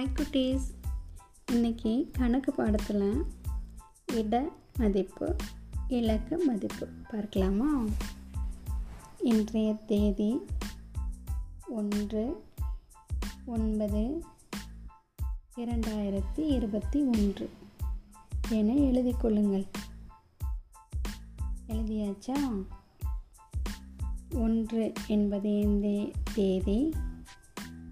Hi குட்டீஸ். இன்னைக்கு கணக்கு பாடத்தில் இட மதிப்பு இலக்க மதிப்பு பார்க்கலாமா? இன்றைய தேதி ஒன்று ஒன்பது இரண்டாயிரத்தி இருபத்தி ஒன்று. என எழுதி கொள்ளுங்கள். எழுதியாச்சா? ஒன்று என்பது இந்த தேதி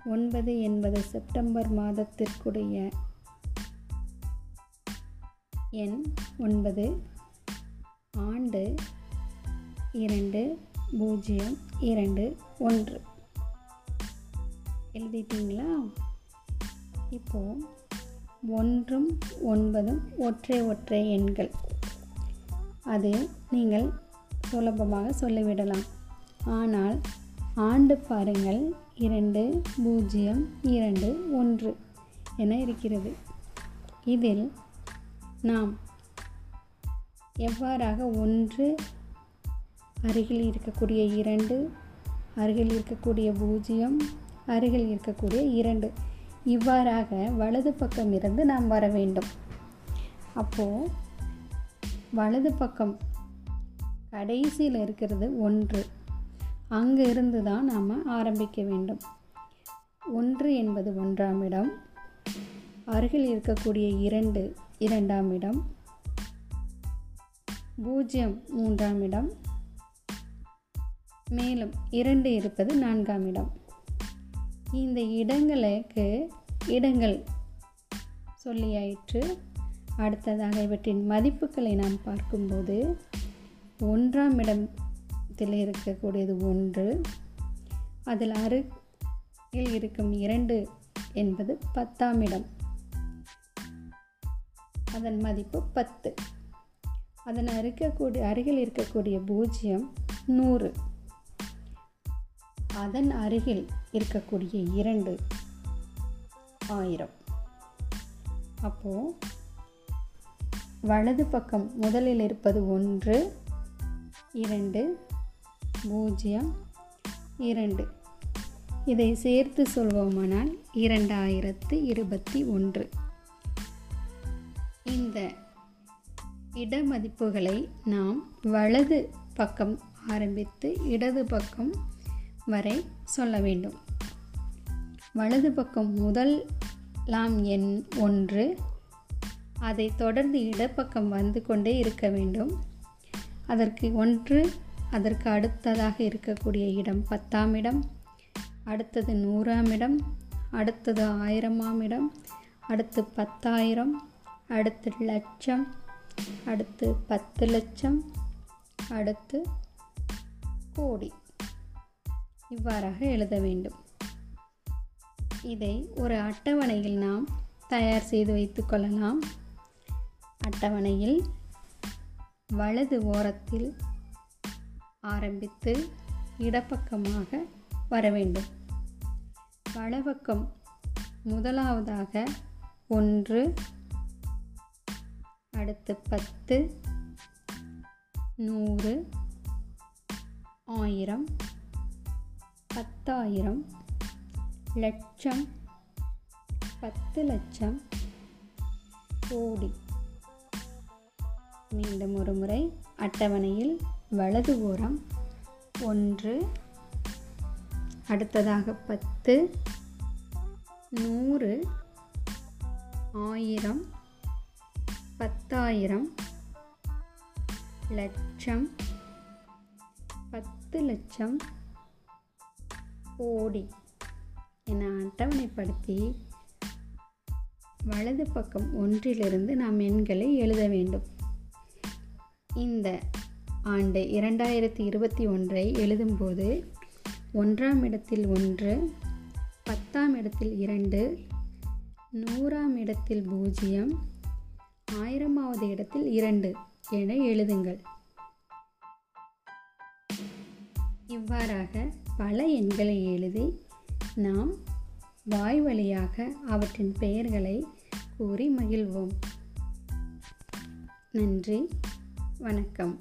ஒன்பது என்பது செப்டம்பர் மாதத்திற்குடைய எண் ஒன்பது. ஆண்டு இரண்டு பூஜ்ஜியம் இரண்டு ஒன்று. எழுதிட்டீங்களா? இப்போ ஒன்றும் ஒன்பதும் ஒற்றை ஒற்றை எண்கள். அது நீங்கள் சுலபமாக சொல்லிவிடலாம். ஆனால் ஆண்டு பாருங்கள். இரண்டு பூஜ்ஜியம் இரண்டு ஒன்று என இருக்கிறது. இதில் நாம் எவ்வாறாக ஒன்று அருகில் இருக்கக்கூடிய இரண்டு அருகில் இருக்கக்கூடிய பூஜ்ஜியம் அருகில் இருக்கக்கூடிய இரண்டு இவ்வாறாக வலது பக்கம் இருந்து நாம் வர வேண்டும். அப்போது வலது பக்கம் கடைசியில் இருக்கிறது ஒன்று. அங்கே இருந்து தான் நாம் ஆரம்பிக்க வேண்டும். ஒன்று என்பது ஒன்றாம் இடம். அருகில் இருக்கக்கூடிய இரண்டு இரண்டாம் இடம். பூஜ்ஜியம் மூன்றாம் இடம். மேலும் இரண்டு இருப்பது நான்காம் இடம். இந்த இடங்களுக்கு இடங்கள் சொல்லியாயிற்று. அடுத்ததாக இவற்றின் மதிப்புகளை நாம் பார்க்கும்போது ஒன்றாம் இடம் பக்கத்தில் இருக்கக்கூடியது ஒன்று. அதில் அருகில் இருக்கும் இரண்டு என்பது பத்தாம் இடம். அதன் மதிப்பு பத்து. அதன் அருகக்கூடிய அருகில் இருக்கக்கூடிய பூஜ்ஜியம் நூறு. அதன் அருகில் இருக்கக்கூடிய இரண்டு ஆயிரம். அப்போது வலது பக்கம் முதலில் இருப்பது ஒன்று இரண்டு பூஜ்ஜியம் இரண்டு. இதை சேர்த்து சொல்வோமானால் இரண்டாயிரத்து இருபத்தி ஒன்று. இந்த இடமதிப்புகளை நாம் வலது பக்கம் ஆரம்பித்து இடது பக்கம் வரை சொல்ல வேண்டும். வலது பக்கம் முதல் லாம் எண் ஒன்று. அதை தொடர்ந்து இடப்பக்கம் வந்து கொண்டே இருக்க வேண்டும். அதற்கு ஒன்று அதற்கு அடுத்ததாக இருக்கக்கூடிய இடம் பத்தாம் இடம் அடுத்தது நூறாம் இடம் அடுத்தது ஆயிரமாம் இடம் அடுத்து பத்தாயிரம் அடுத்து லட்சம் அடுத்து பத்து லட்சம் அடுத்து கோடி. இவ்வாறாக எழுத வேண்டும். இதை ஒரு அட்டவணையில் நாம் தயார் செய்து வைத்து கொள்ளலாம். அட்டவணையில் வலது ஓரத்தில் ஆரம்பித்து இடப்பக்கமாக வர வேண்டும் வலப்பக்கம் முதலாவதாக ஒன்று அடுத்து பத்து நூறு ஆயிரம் பத்தாயிரம் லட்சம் பத்து லட்சம் கோடி. மீண்டும் ஒரு முறை அட்டவணையில் வலது ஓரம் ஒன்று அடுத்ததாக பத்து நூறு ஆயிரம் பத்தாயிரம் லட்சம் பத்து லட்சம் கோடி என அட்டவணைப்படுத்தி வலது பக்கம் ஒன்றிலிருந்து நாம் எண்களை எழுத வேண்டும். இந்த ஆண்டு இரண்டாயிரத்தி இருபத்தி ஒன்றை எழுதும்போது ஒன்றாம் இடத்தில் ஒன்று பத்தாம் இடத்தில் இரண்டு நூறாம் இடத்தில் பூஜ்ஜியம் ஆயிரமாவது இடத்தில் இரண்டு என எழுதுங்கள். இவ்வாறாக பல எண்களை எழுதி நாம் வாய் வழியாக அவற்றின் பெயர்களை கூறி மகிழ்வோம். நன்றி வணக்கம்.